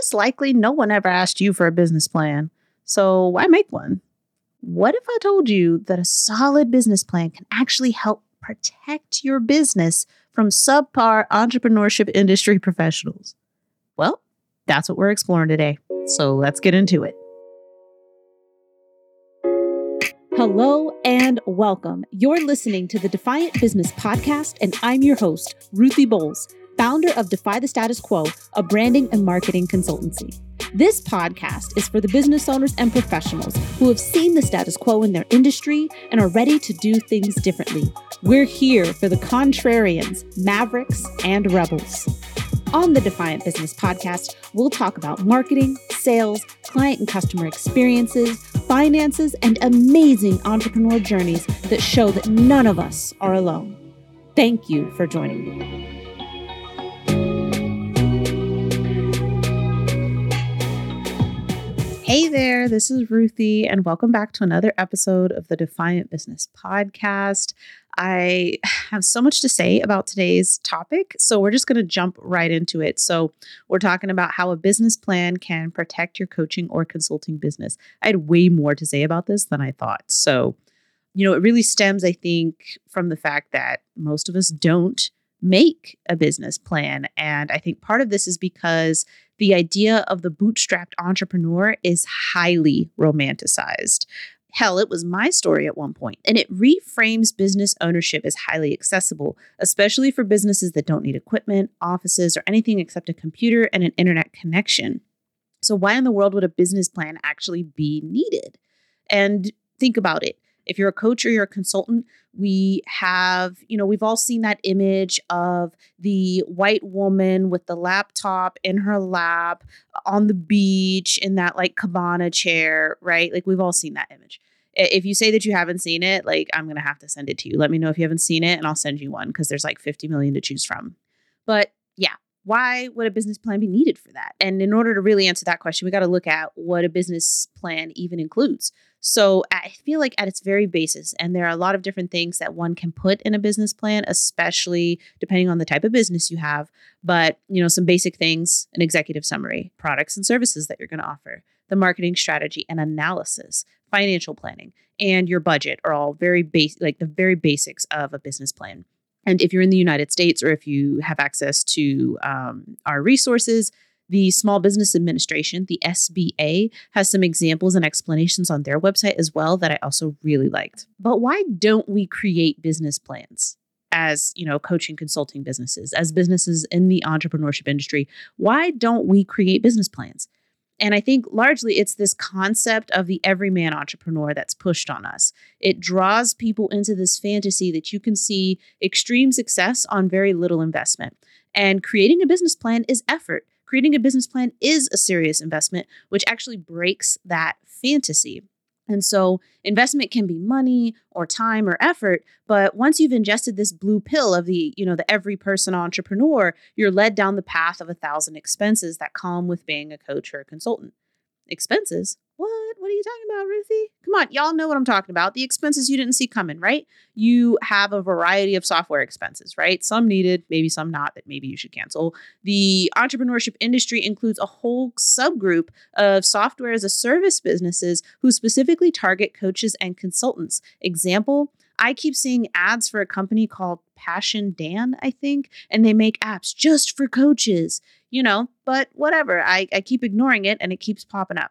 it's likely no one ever asked you for a business plan. So why make one? What if I told you that a solid business plan can actually help protect your business from subpar entrepreneurship industry professionals? Well, that's what we're exploring today. So let's get into it. Hello and welcome. You're listening to the Defiant Business Podcast, and I'm your host, Ruthie Bowles, founder of Defy the Status Quo, a branding and marketing consultancy. This podcast is for the business owners and professionals who have seen the status quo in their industry and are ready to do things differently. We're here for the contrarians, mavericks, and rebels. On the Defiant Business Podcast, we'll talk about marketing, sales, client and customer experiences, finances, and amazing entrepreneur journeys that show that none of us are alone. Thank you for joining me. Hey there, this is Ruthie, and welcome back to another episode of the Defiant Business Podcast. I have so much to say about today's topic, so we're just going to jump right into it. So, we're talking about how a business plan can protect your coaching or consulting business. I had way more to say about this than I thought. So, you know, it really stems, I think, from the fact that most of us don't make a business plan. And I think part of this is because the idea of the bootstrapped entrepreneur is highly romanticized. Hell, it was my story at one point, and it reframes business ownership as highly accessible, especially for businesses that don't need equipment, offices, or anything except a computer and an internet connection. So, why in the world would a business plan actually be needed? And think about it if you're a coach or you're a consultant, we have, you know, we've all seen that image of the white woman with the laptop in her lap uh, on the beach in that like cabana chair, right? Like we've all seen that image. If you say that you haven't seen it, like I'm going to have to send it to you. Let me know if you haven't seen it and I'll send you one because there's like 50 million to choose from. But yeah, why would a business plan be needed for that? And in order to really answer that question, we got to look at what a business plan even includes. So I feel like at its very basis, and there are a lot of different things that one can put in a business plan, especially depending on the type of business you have. But, you know, some basic things an executive summary, products and services that you're going to offer, the marketing strategy and analysis, financial planning, and your budget are all very basic, like the very basics of a business plan. And if you're in the United States or if you have access to um, our resources, the Small Business Administration, the SBA, has some examples and explanations on their website as well that I also really liked. But why don't we create business plans? as you know coaching consulting businesses as businesses in the entrepreneurship industry why don't we create business plans and I think largely it's this concept of the everyman entrepreneur that's pushed on us. It draws people into this fantasy that you can see extreme success on very little investment. And creating a business plan is effort creating a business plan is a serious investment, which actually breaks that fantasy. And so investment can be money or time or effort, but once you've ingested this blue pill of the, you know, the every person entrepreneur, you're led down the path of a thousand expenses that come with being a coach or a consultant. Expenses? What? What are you talking about, Ruthie? Come on, y'all know what I'm talking about. The expenses you didn't see coming, right? You have a variety of software expenses, right? Some needed, maybe some not, that maybe you should cancel. The entrepreneurship industry includes a whole subgroup of software as a service businesses who specifically target coaches and consultants. Example, I keep seeing ads for a company called Passion Dan, I think, and they make apps just for coaches, you know, but whatever. I, I keep ignoring it and it keeps popping up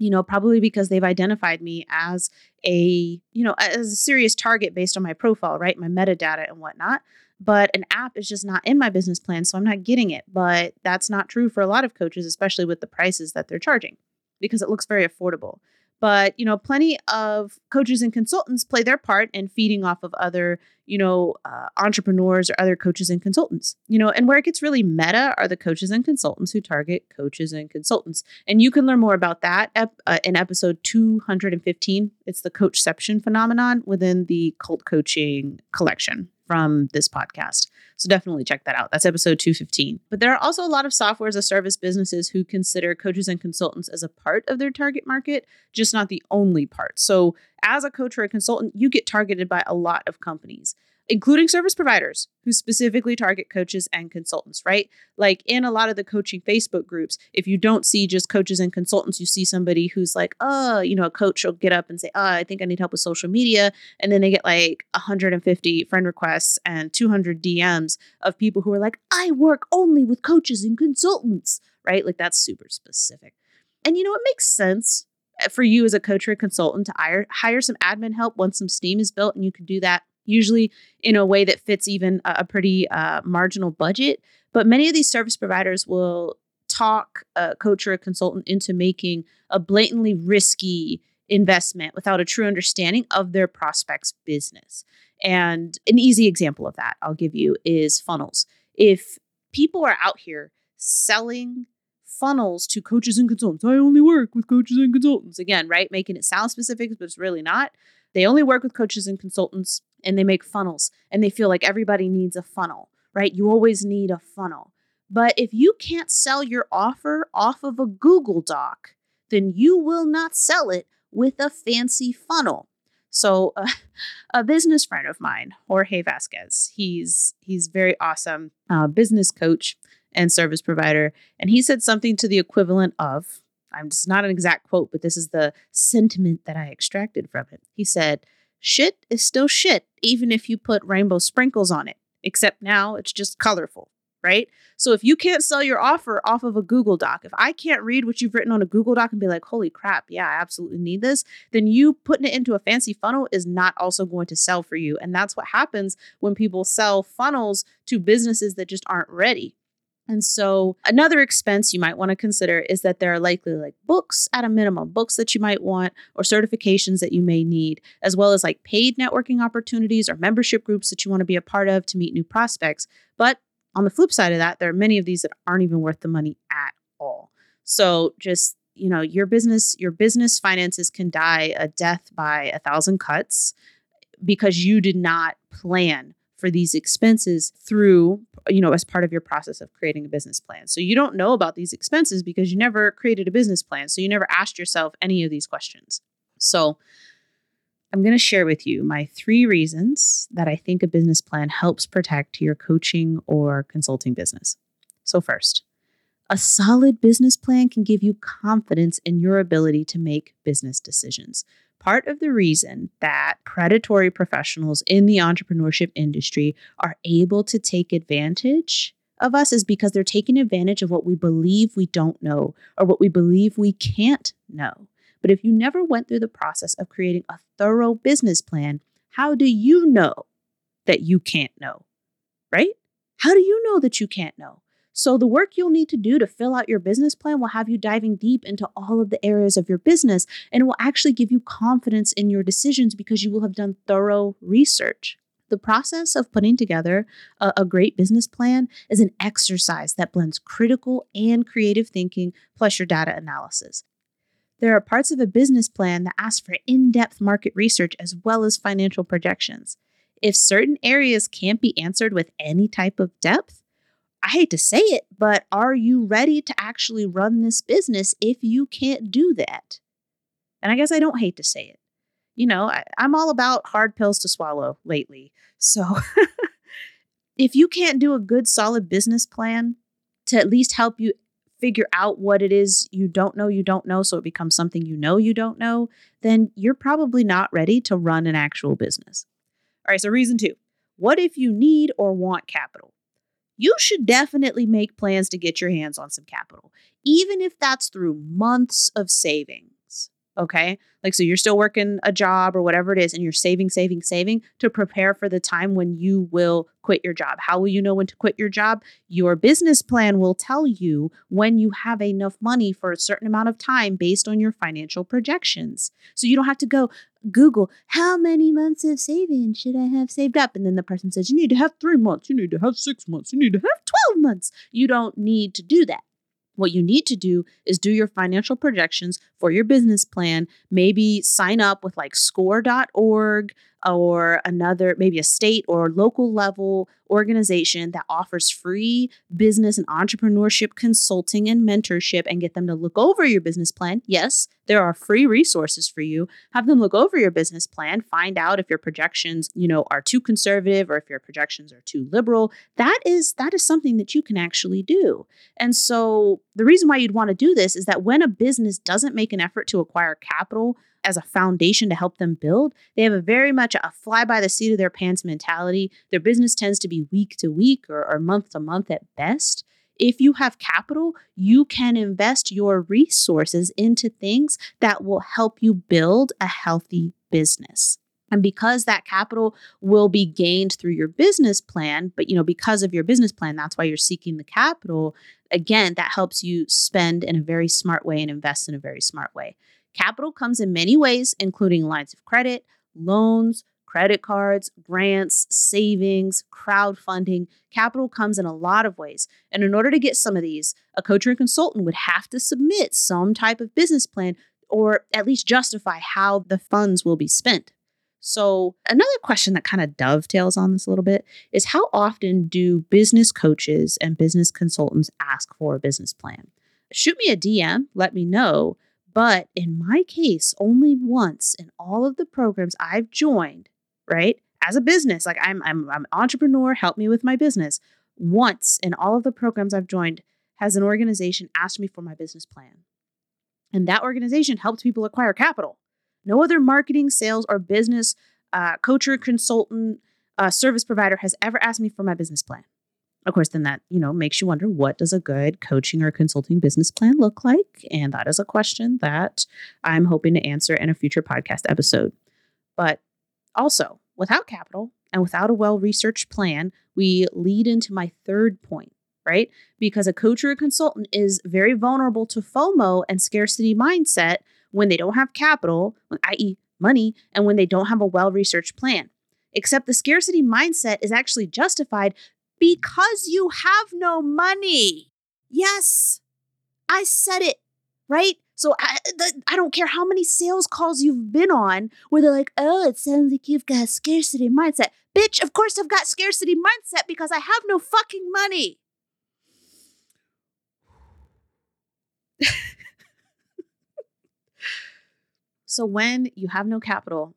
you know, probably because they've identified me as a, you know, as a serious target based on my profile, right? My metadata and whatnot. But an app is just not in my business plan, so I'm not getting it. But that's not true for a lot of coaches, especially with the prices that they're charging because it looks very affordable. But, you know, plenty of coaches and consultants play their part in feeding off of other, you know, uh, entrepreneurs or other coaches and consultants. You know, and where it gets really meta are the coaches and consultants who target coaches and consultants. And you can learn more about that ep- uh, in episode 215. It's the coachception phenomenon within the cult coaching collection from this podcast. So definitely check that out. That's episode 215. But there are also a lot of software as a service businesses who consider coaches and consultants as a part of their target market, just not the only part. So as a coach or a consultant, you get targeted by a lot of companies. Including service providers who specifically target coaches and consultants, right? Like in a lot of the coaching Facebook groups, if you don't see just coaches and consultants, you see somebody who's like, oh, you know, a coach will get up and say, oh, I think I need help with social media. And then they get like 150 friend requests and 200 DMs of people who are like, I work only with coaches and consultants, right? Like that's super specific. And you know, it makes sense eh, for you as a coach or a consultant to hire, hire some admin help once some steam is built and you can do that usually in a way that fits even a, a pretty uh, marginal budget. But many of these service providers will talk a coach or a consultant into making a blatantly risky investment without a true understanding of their prospect's business. And an easy example of that I'll give you is funnels. If people are out here selling funnels to coaches and consultants, I only work with coaches and consultants, again, right? Making it sound specific, but it's really not. They only work with coaches and consultants and they make funnels and they feel like everybody needs a funnel, right? You always need a funnel. But if you can't sell your offer off of a Google Doc, then you will not sell it with a fancy funnel. So, uh, a business friend of mine, Jorge Vasquez, he's he's very awesome uh, business coach and service provider, and he said something to the equivalent of, "I'm just not an exact quote, but this is the sentiment that I extracted from it." He said, Shit is still shit, even if you put rainbow sprinkles on it, except now it's just colorful, right? So if you can't sell your offer off of a Google Doc, if I can't read what you've written on a Google Doc and be like, holy crap, yeah, I absolutely need this, then you putting it into a fancy funnel is not also going to sell for you. And that's what happens when people sell funnels to businesses that just aren't ready. And so, another expense you might want to consider is that there are likely like books at a minimum, books that you might want, or certifications that you may need, as well as like paid networking opportunities or membership groups that you want to be a part of to meet new prospects. But on the flip side of that, there are many of these that aren't even worth the money at all. So, just you know, your business, your business finances can die a death by a thousand cuts because you did not plan for these expenses through you know as part of your process of creating a business plan. So you don't know about these expenses because you never created a business plan. So you never asked yourself any of these questions. So i'm going to share with you my three reasons that i think a business plan helps protect your coaching or consulting business. So first a solid business plan can give you confidence in your ability to make business decisions Part of the reason that predatory professionals in the entrepreneurship industry are able to take advantage of us is because they're taking advantage of what we believe we don't know or what we believe we can't know. But if you never went through the process of creating a thorough business plan, how do you know that you can't know? Right? How do you know that you can't know? So, the work you'll need to do to fill out your business plan will have you diving deep into all of the areas of your business and will actually give you confidence in your decisions because you will have done thorough research. The process of putting together a, a, great business plan is an exercise that blends critical and creative thinking plus your data analysis. There are parts of a business plan that ask for in depth market research as well as financial projections. If certain areas can't be answered with any type of depth, I hate to say it, but are you ready to actually run this business if you can't do that? And I guess I don't hate to say it. You know, I, am all about hard pills to swallow lately. So if you can't do a good, solid business plan to at least help you figure out what it is you don't know you don't know so it becomes something you know you don't know, then you're probably not ready to run an actual business. All right, so reason two what if you need or want capital? You should definitely make plans to get your hands on some capital, even if that's through months of savings. Okay. Like, so you're still working a job or whatever it is, and you're saving, saving, saving to prepare for the time when you will quit your job. How will you know when to quit your job? Your business plan will tell you when you have enough money for a certain amount of time based on your financial projections. So you don't have to go, Google, how many months of savings should I have saved up? And then the person says, you need to have three months, you need to have six months, you need to have 12 months. You don't need to do that. What you need to do is do your financial projections for your business plan. Maybe sign up with like score.org, or another, maybe a state or local level organization that offers free business and entrepreneurship consulting and mentorship and get them to look over your business plan. Yes, there are free resources for you. Have them look over your business plan, find out if your projections, you know, are too conservative or if your projections are too liberal. That is that is something that you can actually do. And so the reason why you'd want to do this is that when a business doesn't make an effort to acquire capital, as a foundation to help them build. They have a very much a fly by the seat of their pants mentality. Their business tends to be week to week or, or month to month at best. If you have capital, you can invest your resources into things that will help you build a healthy business. And because that capital will be gained through your business plan, but you know, because of your business plan, that's why you're seeking the capital. Again, that helps you spend in a very smart way and invest in a very smart way. Capital comes in many ways, including lines of credit, loans, credit cards, grants, savings, crowdfunding. Capital comes in a lot of ways. And in order to get some of these, a coach or consultant would have to submit some type of business plan or at least justify how the funds will be spent. So, another question that kind of dovetails on this a little bit is how often do business coaches and business consultants ask for a business plan? Shoot me a DM, let me know. But in my case, only once in all of the programs I've joined, right? As a business, like I'm, I'm, I'm an entrepreneur, help me with my business. Once in all of the programs I've joined, has an organization asked me for my business plan. And that organization helped people acquire capital. No other marketing, sales, or business uh, coach or consultant uh, service provider has ever asked me for my business plan of course, then that, you know, makes you wonder what does a good coaching or consulting business plan look like? And that is a question that I'm hoping to answer in a future podcast episode. But also, without capital and without a well researched plan, we lead into my third point, right? Because a coach or a consultant is very vulnerable to FOMO and scarcity mindset when they don't have capital, i.e., money, and when they don't have a well researched plan. Except the scarcity mindset is actually justified because you have no money. Yes, I said it, right? So I, the, I don't care how many sales calls you've been on where they're like, oh, it sounds like you've got a scarcity mindset. Bitch, of course I've got scarcity mindset because I have no fucking money. so when you have no capital,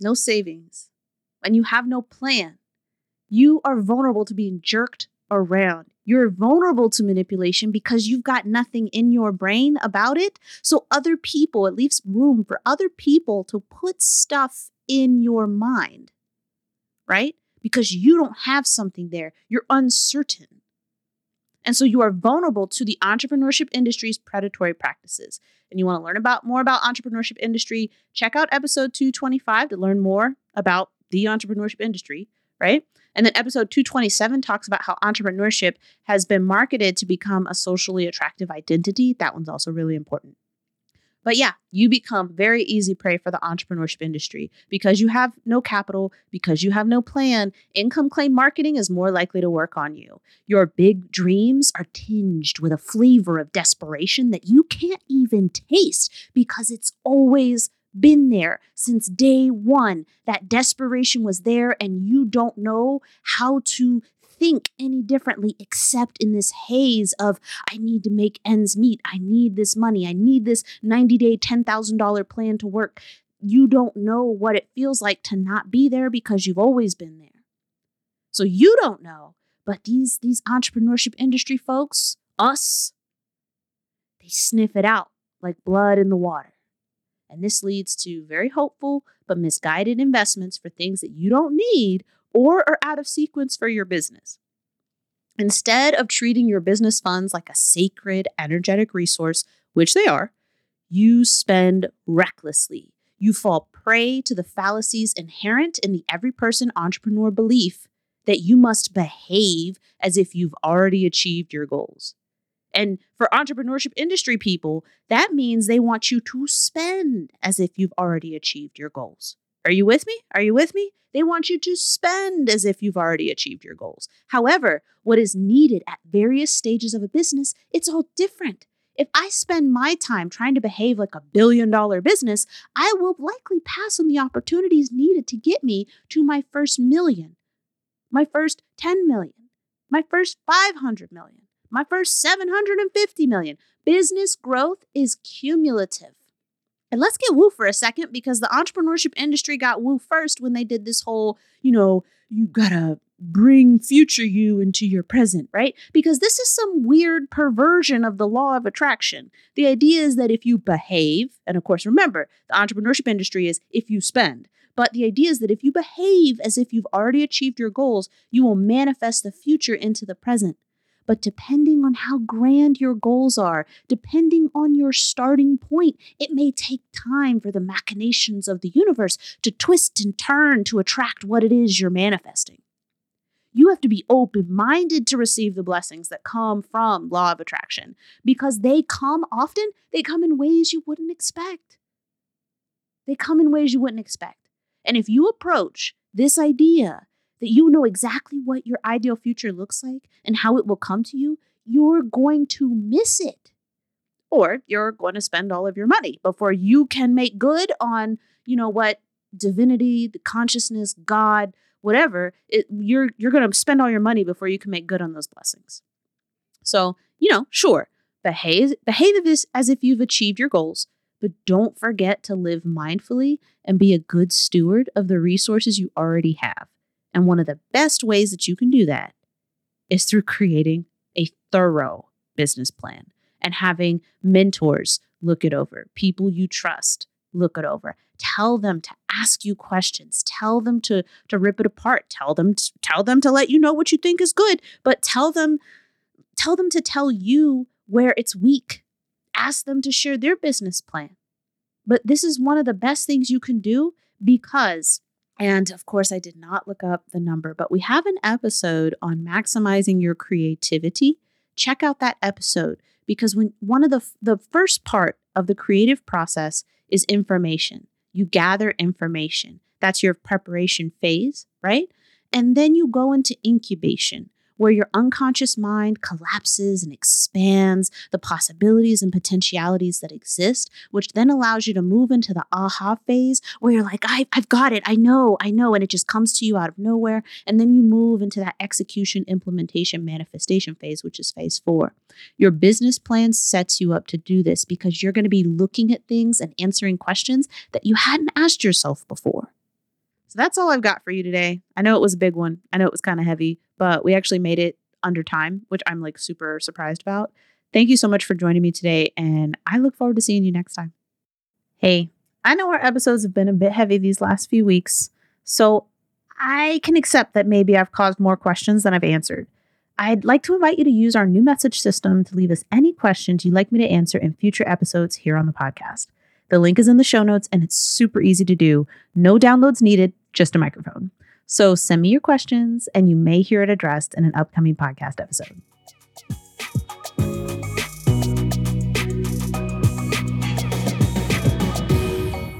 no savings, and you have no plan, you are vulnerable to being jerked around. You're vulnerable to manipulation because you've got nothing in your brain about it. So, other people, it leaves room for other people to put stuff in your mind, right? Because you don't have something there. You're uncertain. And so you are vulnerable to the entrepreneurship industry's predatory practices. And you want to learn about more about entrepreneurship industry, check out episode 225 to learn more about the entrepreneurship industry, right? And then episode 227 talks about how entrepreneurship has been marketed to become a socially attractive identity. That one's also really important. But yeah, you become very easy prey for the entrepreneurship industry because you have no capital, because you have no plan. Income claim marketing is more likely to work on you. Your big dreams are tinged with a flavor of desperation that you can't even taste because it's always been there since day one. That desperation was there, and you don't know how to think any differently except in this haze of I need to make ends meet. I need this money. I need this 90 day, $10,000 plan to work. You don't know what it feels like to not be there because you've always been there. So you don't know, but these these entrepreneurship industry folks, us, they sniff it out like blood in the water. And this leads to very hopeful but misguided investments for things that you don't need or are out of sequence for your business. Instead of treating your business funds like a sacred, energetic resource, which they are, you spend recklessly. You fall prey to the fallacies inherent in the every person entrepreneur belief that you must behave as if you've already achieved your goals. And for entrepreneurship industry people, that means they want you to spend as if you've already achieved your goals. Are you with me? Are you with me? They want you to spend as if you've already achieved your goals. However, what is needed at various stages of a business, it's all different. If I spend my time trying to behave like a billion dollar business, I will likely pass on the opportunities needed to get me to my first million, my first 10 million, my first 500 million, my first 750 million. Business growth is cumulative. And let's get woo for a second because the entrepreneurship industry got woo first when they did this whole, you know, you gotta bring future you into your present, right? Because this is some weird perversion of the law of attraction. The idea is that if you behave, and of course, remember, the entrepreneurship industry is if you spend. But the idea is that if you behave as if you've already achieved your goals, you will manifest the future into the present. But depending on how grand your goals are, depending on your starting point, it may take time for the machinations of the universe to twist and turn to attract what it is you're manifesting. You have to be open minded to receive the blessings that come from law of attraction because they come often, they come in ways you wouldn't expect. They come in ways you wouldn't expect. And if you approach this idea that you know exactly what your ideal future looks like and how it will come to you, you're going to miss it. Or you're going to spend all of your money before you can make good on, you know, what divinity, the consciousness, God, whatever, it, you're you're going to spend all your money before you can make good on those blessings. So, you know, sure, behave behave as if you've achieved your goals, but don't forget to live mindfully and be a good steward of the resources you already have. And one of the best ways that you can do that is through creating a thorough business plan and having mentors look it over, people you trust look it over. Tell them to ask you questions. Tell them to to rip it apart. Tell them to, tell them to let you know what you think is good, but tell them tell them to tell you where it's weak. Ask them to share their business plan. But this is one of the best things you can do because and of course, I did not look up the number, but we have an episode on maximizing your creativity. Check out that episode because when one of the the first part of the creative process is information. You gather information. That's your preparation phase, right? And then you go into incubation, where your unconscious mind collapses and expands the possibilities and potentialities that exist, which then allows you to move into the aha phase where you're like, I, have got it. I know, I know. And it just comes to you out of nowhere. And then you move into that execution, implementation, manifestation phase, which is phase four. Your business plan sets you up to do this because you're going to be looking at things and answering questions that you hadn't asked yourself before. So that's all I've got for you today. I know it was a big one. I know it was kind of heavy, but we actually made it under time, which I'm like super surprised about. Thank you so much for joining me today, and I look forward to seeing you next time. Hey, I know our episodes have been a bit heavy these last few weeks, so I can accept that maybe I've caused more questions than I've answered. I'd like to invite you to use our new message system to leave us any questions you'd like me to answer in future episodes here on the podcast. The link is in the show notes and it's super easy to do. No downloads needed, just a microphone. So send me your questions and you may hear it addressed in an upcoming podcast episode.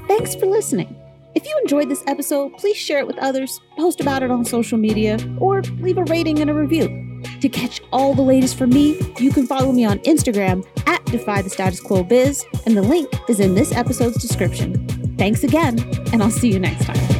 Thanks for listening. If you enjoyed this episode, please share it with others, post about it on social media, or leave a rating and a review. To catch all the latest from me, you can follow me on Instagram at Defy the Status Quo Biz, and the link is in this episode's description. Thanks again, and I'll see you next time.